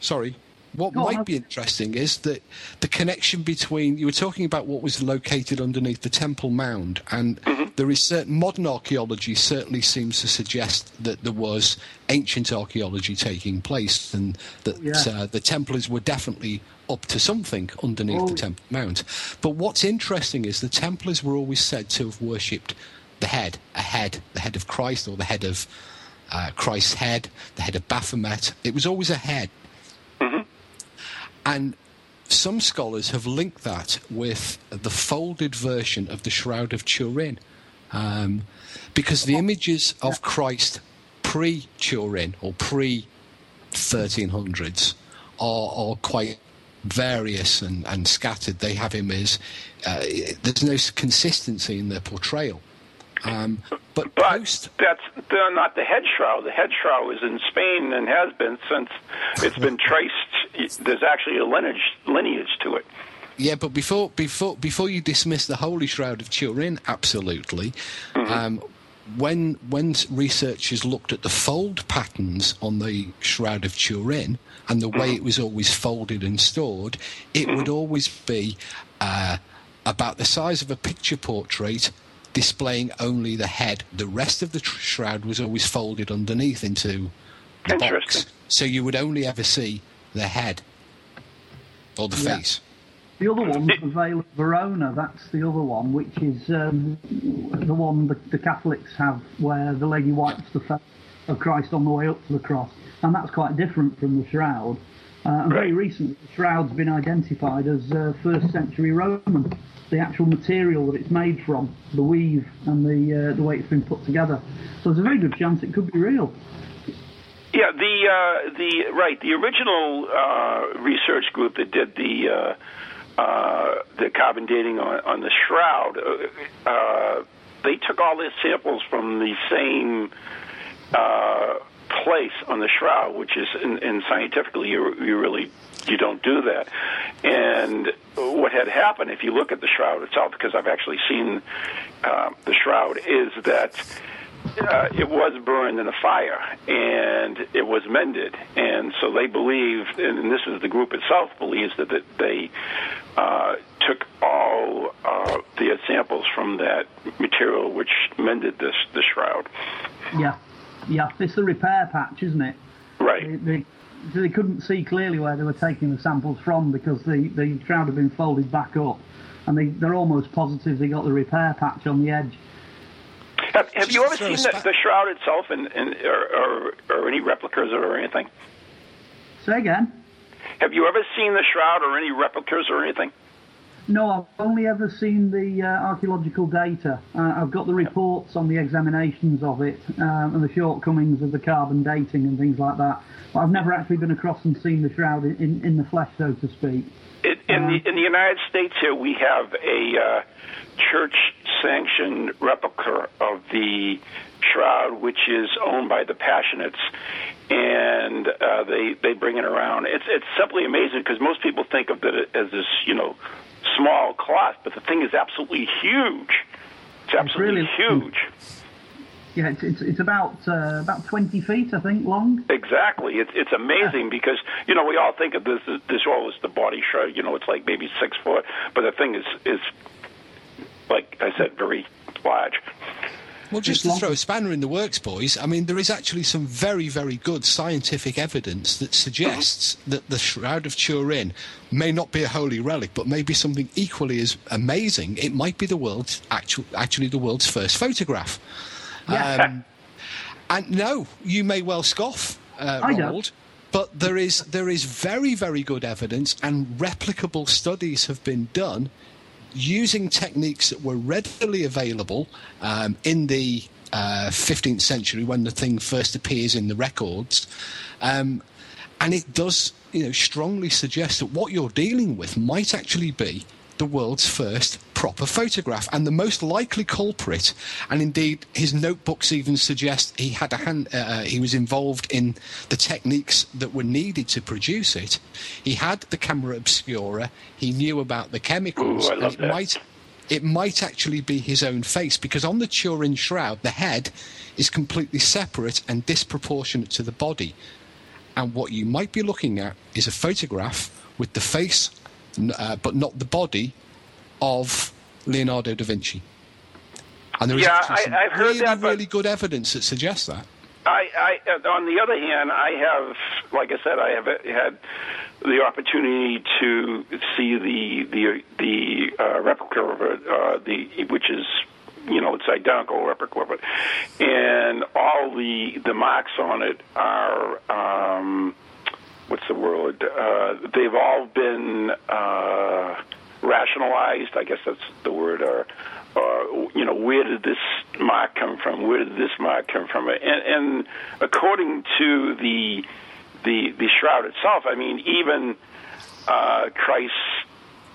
Sorry. What Go might I'll- be interesting is that the connection between you were talking about what was located underneath the Temple Mound, and Mm-hmm. there is certain modern archaeology certainly seems to suggest that there was ancient archaeology taking place, and that Yeah. uh, the Templars were definitely up to something underneath Oh. the Temple Mount. But what's interesting is the Templars were always said to have worshipped the head, a head, the head of Christ, or the head of uh, Christ's head, the head of Baphomet. It was always a head. And some scholars have linked that with the folded version of the Shroud of Turin. Um, because the images of Christ pre Turin or pre 1300s are, are quite various and, and scattered. They have him as uh, there's no consistency in their portrayal. Um, but But post that's not the head shroud. The head shroud is in Spain and has been since it's been traced. There's actually a lineage lineage to it. Yeah, but before before before you dismiss the Holy Shroud of Turin, absolutely. Um, when when researchers looked at the fold patterns on the Shroud of Turin and the way it was always folded and stored, it would always be uh, about the size of a picture portrait, displaying only the head. The rest of the tr- shroud was always folded underneath into the box, so you would only ever see the head or the Yeah. face. The other one, the Veil of Verona. That's the other one, which is um, the one the, the Catholics have, where the lady wipes the face of Christ on the way up to the cross, and that's quite different from the shroud. Uh, and very recently, the shroud's been identified as uh, first century Roman. The actual material that it's made from, the weave, and the uh, the way it's been put together. So there's a very good chance it could be real. Yeah, the uh, the right the original uh, research group that did the uh, uh, the carbon dating on, on the shroud, uh, they took all their samples from the same place on the shroud, which is in, in scientifically you, you really you don't do that. And what had happened, if you look at the shroud itself, because I've actually seen uh, the shroud, is that uh, it was burned in a fire, and it was mended, and so they believe, and this is the group itself believes that, that they uh, took all uh, the samples from that material which mended this the shroud. Yeah, yeah. It's the repair patch, isn't it? Right. They, they, they couldn't see clearly where they were taking the samples from because the, the shroud had been folded back up, and they, they're almost positive they got the repair patch on the edge. Have, have you ever seen the, the shroud itself, and, and or, or, or any replicas or anything? Say again. Have you ever seen the shroud or any replicas or anything? No, I've only ever seen the uh, archaeological data. Uh, I've got the reports on the examinations of it um, and the shortcomings of the carbon dating and things like that. But I've never actually been across and seen the shroud in, in the flesh, so to speak. It, in the in the United States here, we have a uh, church-sanctioned replica of the shroud, which is owned by the Passionists, and uh, they they bring it around. It's it's simply amazing because most people think of it as this you know small cloth, but the thing is absolutely huge. It's absolutely really- huge. Yeah, it's, it's, it's about uh, about 20 feet, I think, long. Exactly. It's it's amazing because you know we all think of this this all as the body shroud. You know, it's like maybe six foot, but the thing is is like I said, very large. Well, just to throw a spanner in the works, boys, I mean, there is actually some very, very good scientific evidence that suggests that the Shroud of Turin may not be a holy relic, but may be something equally as amazing. It might be the world's actual, actually the world's first photograph. Um, and no, you may well scoff, uh. Ronald, but there is there is very, very good evidence, and replicable studies have been done using techniques that were readily available um, in the uh, 15th century when the thing first appears in the records. Um, and it does you know, strongly suggest that what you're dealing with might actually be the world's first proper photograph and the most likely culprit. And indeed his notebooks even suggest he had a hand uh, he was involved in the techniques that were needed to produce it. He had the camera obscura. He knew about the chemicals. Ooh, I love it that. might it might actually be his own face because on the Turin shroud the head is completely separate and disproportionate to the body. And what you might be looking at is a photograph with the face, uh, but not the body, of Leonardo da Vinci. And there is Yeah, I- I've heard really, that, really good evidence that suggests that. I, I, uh, on the other hand, I have, like I said, I have had the opportunity to see the the the uh, replica of it, uh, the which is, you know, it's identical replica of it, and all the the marks on it are. Um, What's the word? Uh, they've all been uh, rationalized. I guess that's the word. Or, or you know, where did this mark come from? Where did this mark come from? And, and according to the the the shroud itself, I mean, even uh, Christ's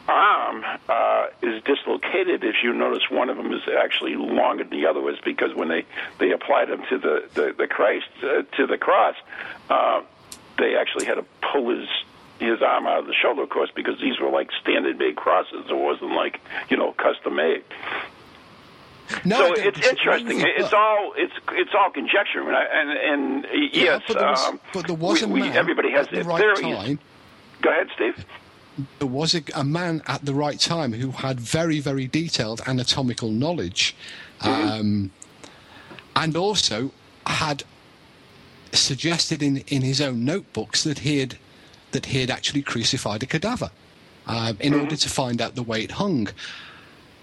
arm uh, is dislocated. If you notice, one of them is actually longer than the other was because when they they applied him to the the, the Christ uh, to the cross, uh, they actually had to pull his his arm out of the shoulder, of course, because these were like standard made crosses. It wasn't like you know custom made. No, so it's interesting. It's all it's it's all conjecture, and I- and, and Yeah, yes, but there was, um, but there was we, a we- man everybody has at the their right theories. time. Go ahead, Steve. There was a, a man at the right time who had very, very detailed anatomical knowledge, um, and also had suggested in, in his own notebooks that he had that he had actually crucified a cadaver um, in order to find out the way it hung.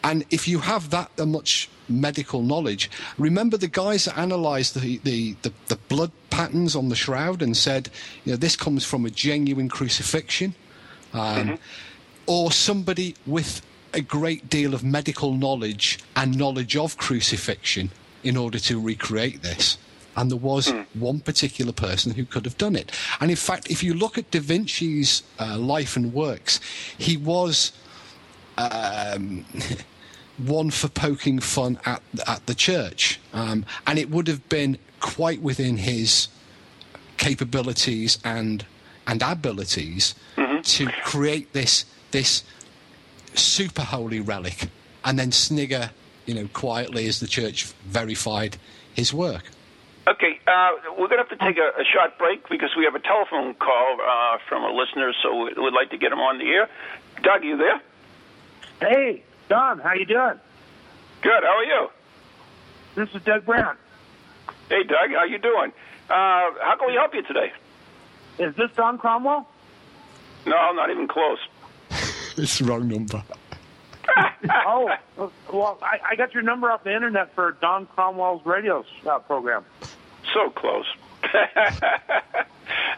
And if you have that much medical knowledge, remember the guys that analysed the, the, the, the blood patterns on the shroud and said, you know, this comes from a genuine crucifixion, um, or somebody with a great deal of medical knowledge and knowledge of crucifixion in order to recreate this. And there was one particular person who could have done it. And in fact, if you look at Da Vinci's uh, life and works, he was um, one for poking fun at at the church, um, and it would have been quite within his capabilities and and abilities to create this this super holy relic, and then snigger, you know, quietly as the church verified his work. Okay, uh, we're going to have to take a, a short break because we have a telephone call uh, from a listener, so we- we'd like to get him on the air. Doug, you there? Hey, Don, how you doing? Good. How are you? This is Doug Brown. Hey, Doug. How you doing? Uh, how can we help you today? Is this Don Cromwell? No, not even close. It's the wrong number. oh, well, I, I got your number off the internet for Don Cromwell's radio uh, program. So close.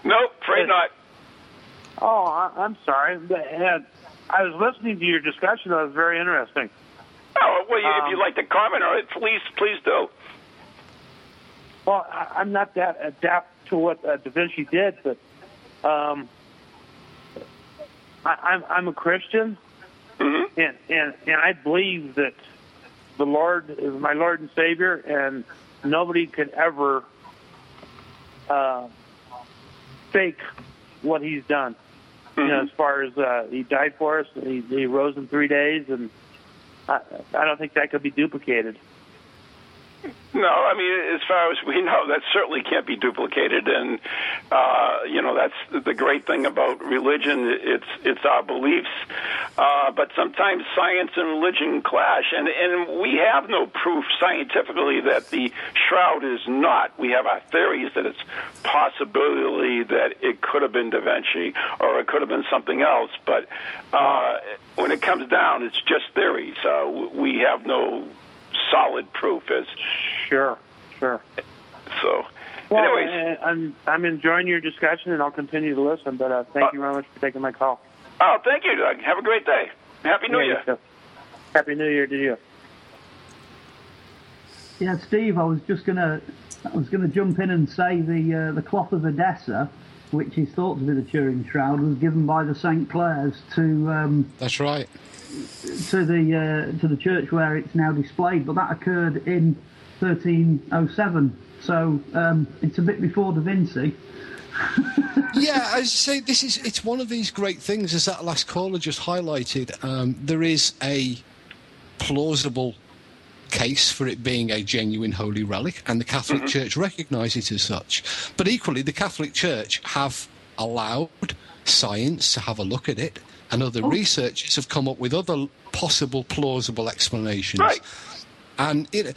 nope, afraid not. Oh, I, I'm sorry. I was listening to your discussion. That was very interesting. Oh, well, you, if Um, you'd like to comment on it, please, please do. Well, I'm not that adept to what uh, Da Vinci did, but um, I, I'm I'm a Christian, Mm-hmm. and, and and I believe that the Lord is my Lord and Savior, and nobody could ever uh, fake what He's done. You know, as far as uh, He died for us, he, he rose in three days, and I, I don't think that could be duplicated. No, I mean, as far as we know, that certainly can't be duplicated, and uh, you know that's the great thing about religion. It's it's our beliefs, uh, but sometimes science and religion clash, and and we have no proof scientifically that the shroud is not. We have our theories that it's possibility that it could have been Da Vinci or it could have been something else, but uh, when it comes down, it's just theories. Uh, we have no solid proof as Sure, sure. so Well, anyways uh, I'm I'm enjoying your discussion, and I'll continue to listen. But uh, thank you very much for taking my call. Oh thank you doug have a great day happy new Yeah, year. Happy New Year to you. Yeah, Steve, I was just gonna, I was gonna jump in and say the uh, the cloth of Edessa, which is thought to be the Turin shroud, was given by the St Clairs to um, That's right. to the uh, to the church where it's now displayed, but that occurred in 1307. So um, it's a bit before Da Vinci. Yeah, as I say, this is it's one of these great things, as that last caller just highlighted. Um, there is a plausible case for it being a genuine holy relic, and the Catholic Church recognise it as such. But equally, the Catholic Church have allowed science to have a look at it, and other researchers have come up with other possible plausible explanations. Right. And it,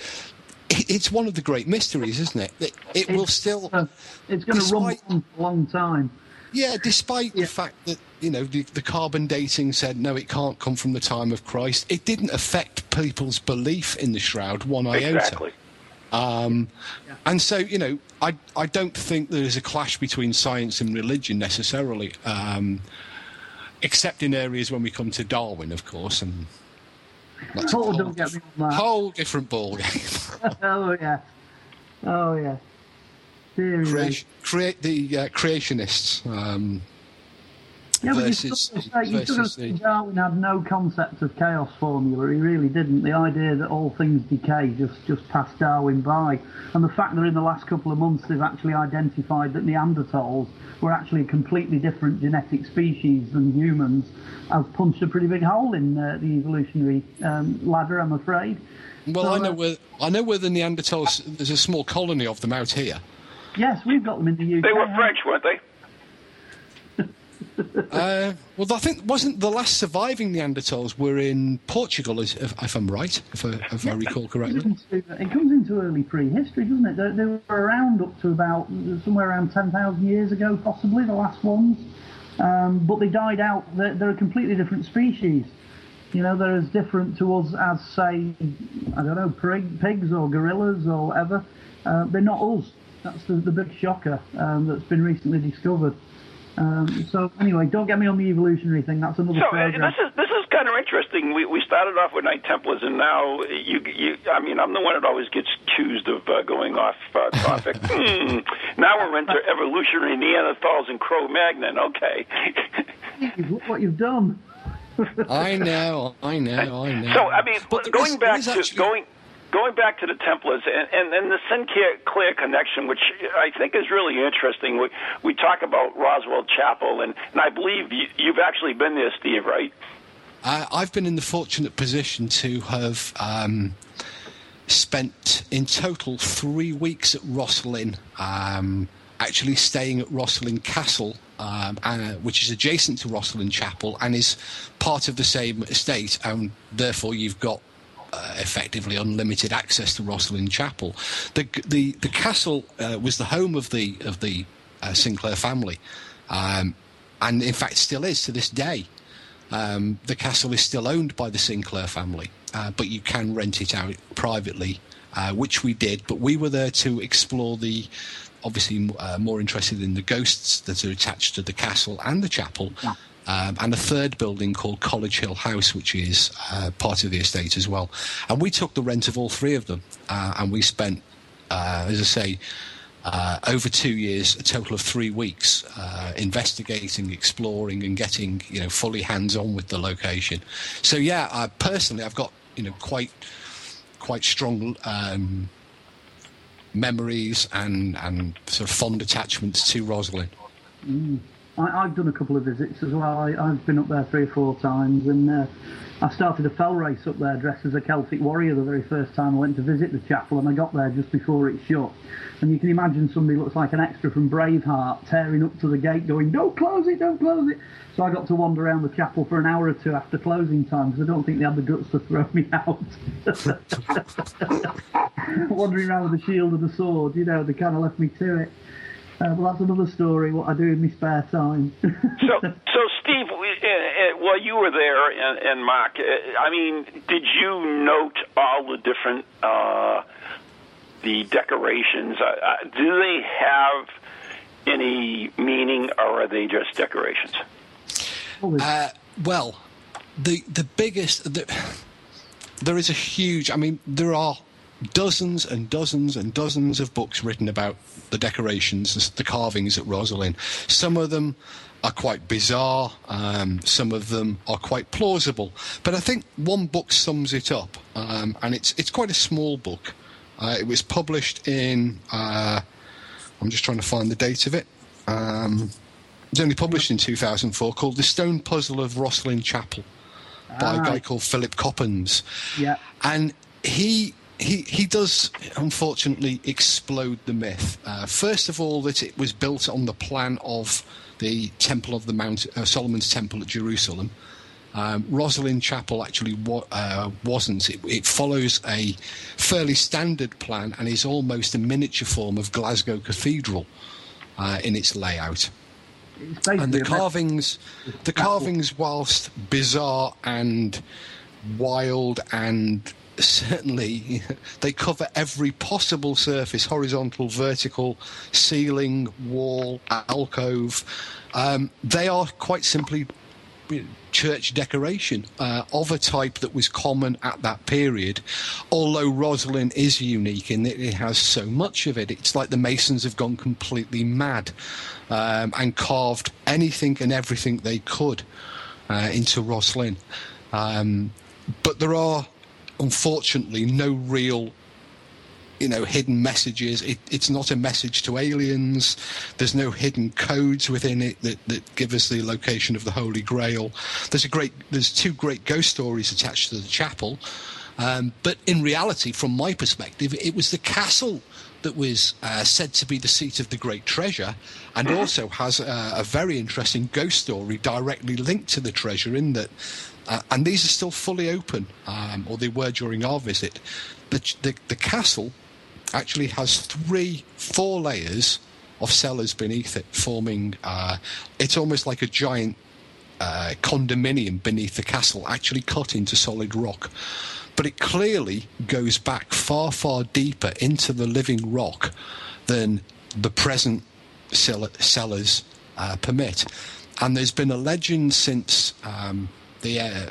it's one of the great mysteries, isn't it? It, it will still. Uh, it's going to run for a long time. Yeah, despite the fact that you know the, the carbon dating said no, it can't come from the time of Christ. It didn't affect people's belief in the shroud one iota. exactly Um, and so you know, I I don't think there is a clash between science and religion necessarily, um, except in areas when we come to Darwin, of course, and that's whole, don't get me on that. whole different ball game. oh yeah, oh yeah. Creation, create the uh, creationists. Um, Yeah, but you've still got to say, you've still got to say the- Darwin had no concept of chaos formula. He really didn't. The idea that all things decay just, just passed Darwin by. And the fact that in the last couple of months they've actually identified that Neanderthals were actually a completely different genetic species than humans has punched a pretty big hole in uh, the evolutionary um, ladder, I'm afraid. well, So, I know uh, where I know where the Neanderthals. There's a small colony of them out here. Yes, we've got them in the UK. they were haven't french weren't they Uh, well, I think wasn't the last surviving Neanderthals were in Portugal, if, if I'm right, if I, if I recall correctly. comes into- it comes into early prehistory, doesn't it? They, they were around up to about somewhere around 10,000 years ago, possibly, the last ones. Um, but they died out. They're, they're a completely different species. You know, they're as different to us as, say, I don't know, pig, pigs or gorillas or whatever. Uh, they're not us. That's the, the big shocker um, that's been recently discovered. Um, so, anyway, don't get me on the evolutionary thing. That's another so program. this is this is kind of interesting we we started off with knight templars and now you you i mean i'm the one that always gets accused of uh, going off uh, topic hmm. now we're into evolutionary neanderthals and cro-magnon okay Look what you've done. I know, I know, I know. So I mean, But going is- back there to is actually- going going back to the Templars and, and, and the Sinclair connection, which I think is really interesting. We we talk about Rosslyn Chapel, and, and I believe you, you've actually been there, Steve, right? Uh, I've been in the fortunate position to have um, spent in total three weeks at Rosslyn, um, actually staying at Rosslyn Castle, um, uh, which is adjacent to Rosslyn Chapel and is part of the same estate, and therefore you've got uh, effectively unlimited access to Rosslyn Chapel. The the the castle uh, was the home of the of the uh, Sinclair family, um, and in fact still is to this day. Um, the castle is still owned by the Sinclair family, uh, but you can rent it out privately, uh, which we did. But we were there to explore the obviously uh, more interested in the ghosts that are attached to the castle and the chapel. Yeah. Um, and a third building called College Hill House, which is uh, part of the estate as well. And we took the rent of all three of them, uh, and we spent, uh, as I say, uh, over two years, a total of three weeks, uh, investigating, exploring, and getting you know fully hands-on with the location. So yeah, I, personally, I've got you know quite quite strong. Um, memories and, and sort of fond attachments to Rosslyn. Mm. I, have done a couple of visits as well. I, have been up there three or four times, and uh, I started a fell race up there dressed as a Celtic warrior the very first time I went to visit the chapel, and I got there just before it shut. And you can imagine somebody looks like an extra from Braveheart tearing up to the gate, going, "Don't close it! Don't close it!" So I got to wander around the chapel for an hour or two after closing time because I don't think they had the guts to throw me out. Wandering around with a shield and a sword, you know, they kind of left me to it. Uh, well, that's another story. What I do in my spare time. so, so Steve, uh, uh, while you were there, and, and Mark, uh, I mean, did you note all the different uh, the decorations? Uh, do they have any meaning, or are they just decorations? well, the the biggest the, there is a huge. I mean, there are dozens and dozens and dozens of books written about the decorations, the carvings at Rosslyn. Some of them are quite bizarre, um, some of them are quite plausible. But I think one book sums it up, um, and it's, it's quite a small book. Uh, it was published in, uh, I'm just trying to find the date of it. Um, it was only published in 2004, called The Stone Puzzle of Rosslyn Chapel by ah. a guy called Philip Coppens. Yeah. And he he he does unfortunately explode the myth. Uh, first of all, that it was built on the plan of the Temple of the Mount, uh, Solomon's Temple at Jerusalem. Um, Rosslyn Chapel actually wa- uh, wasn't. It, it, follows a fairly standard plan and is almost a miniature form of Glasgow Cathedral uh, in its layout. And the carvings, the carvings, whilst bizarre and wild and certainly they cover every possible surface horizontal vertical ceiling wall alcove. Um, they are quite simply church decoration uh, of a type that was common at that period although Rosslyn is unique in that it has so much of it. It's like the masons have gone completely mad um, and carved anything and everything they could uh, into Rosslyn um, but there are unfortunately no real you know hidden messages. It, it's not a message to aliens. There's no hidden codes within it that, that give us the location of the holy grail. There's a great there's two great ghost stories attached to the chapel. Um, but in reality from my perspective it was the castle that was uh, said to be the seat of the great treasure and also has a, a very interesting ghost story directly linked to the treasure in that uh, and these are still fully open, um, or they were during our visit. The, the, the, castle actually has three, four layers of cellars beneath it, forming uh, it's almost like a giant uh, condominium beneath the castle, actually cut into solid rock. But it clearly goes back far, far deeper into the living rock than the present cellars uh, permit. And there's been a legend since. Um, the uh,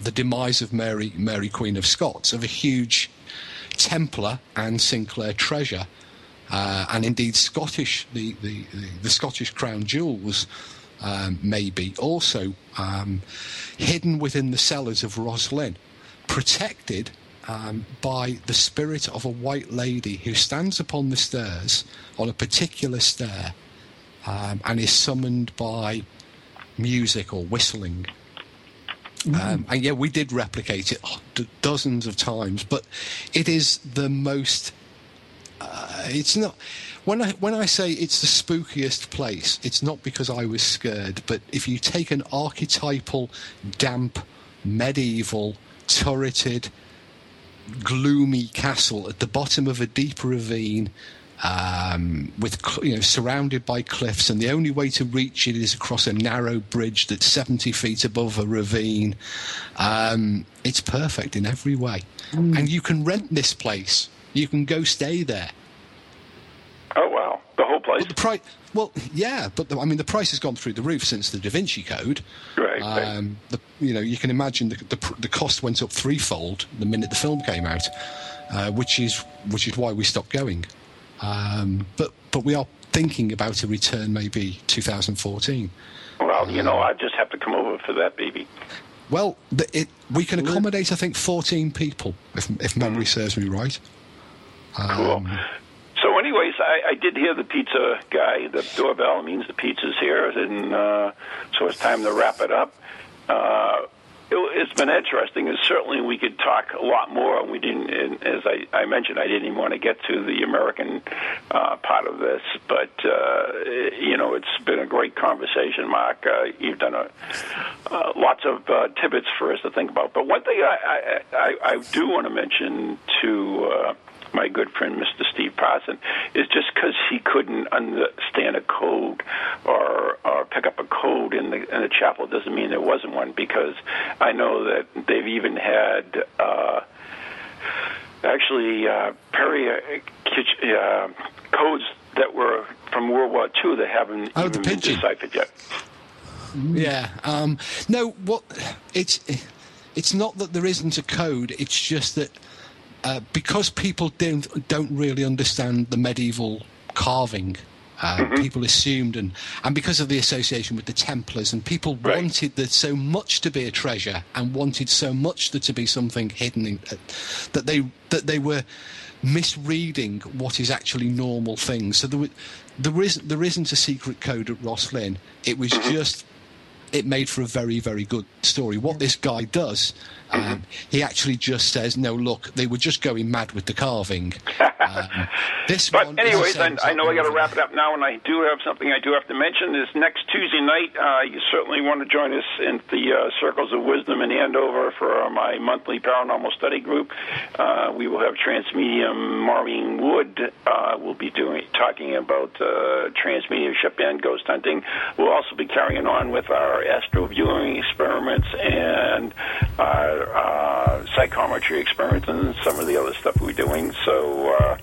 the demise of Mary Mary Queen of Scots of a huge Templar and Sinclair treasure, uh, and indeed Scottish the, the, the, the Scottish crown jewels. Um, maybe also um, hidden within the cellars of Rosslyn, protected um, by the spirit of a white lady who stands upon the stairs on a particular stair um, and is summoned by music or whistling Um, and yeah, we did replicate it oh, d- dozens of times, but it is the most. Uh, it's not when I when I say it's the spookiest place. It's not because I was scared, but if you take an archetypal, damp, medieval, turreted, gloomy castle at the bottom of a deep ravine um, with you know surrounded by cliffs, and the only way to reach it is across a narrow bridge that's seventy feet above a ravine. Um, it's perfect in every way, and you can rent this place. You can go stay there. Oh wow, the whole place. But the price, well, yeah, but the, I mean the price has gone through the roof since the Da Vinci Code. Right. right. Um, the, you know, you can imagine the, the the cost went up threefold the minute the film came out, uh, which is which is why we stopped going. Um, but but we are thinking about a return maybe 2014. Well, you know, I just have to come over for that, baby. Well, it, we can accommodate I think 14 people if if memory serves me right. Cool. Um, So, anyways, I, I did hear the pizza guy. The doorbell means the pizza's here, and uh, so it's time to wrap it up. Uh, it, it's been interesting, and certainly we could talk a lot more. We didn't, as I, I mentioned, I didn't even want to get to the American uh, part of this, but uh, you know, it's been a great conversation, Mark. Uh, you've done a, uh, lots of uh, tidbits for us to think about. But one thing I, I, I, I do want to mention to. My good friend Mr. Steve Parson is just because he couldn't understand a code or or pick up a code in the in the chapel doesn't mean there wasn't one because I know that they've even had uh, actually uh, Perry uh, uh, codes that were from World War II that haven't Oh, even been deciphered yet. Yeah. Um, no, what it's it's not that there isn't a code. It's just that uh, because people don't don't really understand the medieval carving. Uh, People assumed, and, and because of the association with the Templars, and people wanted there so much to be a treasure, and wanted so much there to be something hidden, in, uh, that they that they were misreading what is actually normal things. So there, wa- there is there isn't a secret code at Rosslyn. It was just it made for a very very good story. What this guy does, um, he actually just says, "No, look, they were just going mad with the carving." Um, this But one, anyways, I, I know I got to wrap it up now, and I do have something I do have to mention. This next Tuesday night, uh, you certainly want to join us in the uh, Circles of Wisdom in Andover for uh, my monthly paranormal study group. Uh, we will have trance medium Maureen Wood. Uh, we'll be doing talking about uh, trance mediumship and ghost hunting. We'll also be carrying on with our astro viewing experiments and our uh, psychometry experiments and some of the other stuff we're doing. So. Uh,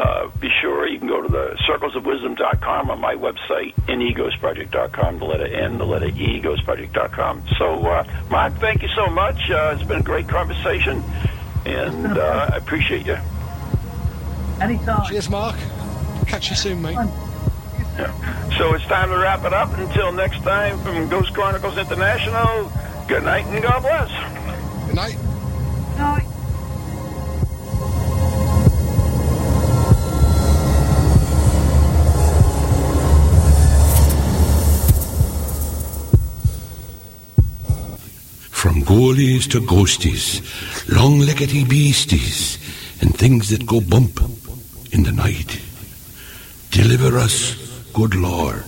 uh, be sure you can go to the circlesofwisdom.com on my website, neghostproject.com, the letter N, the letter E, ghostproject.com. So, uh, Mark, thank you so much. Uh, it's been a great conversation, and uh, I appreciate you. Anytime. Cheers, Mark. Catch you soon, mate. Yeah. So it's time to wrap it up. Until next time, from Ghost Chronicles International, good night and God bless. Good night. Night. From ghoulies to ghosties, long-leggedy beasties, and things that go bump in the night. Deliver us, Good Lord.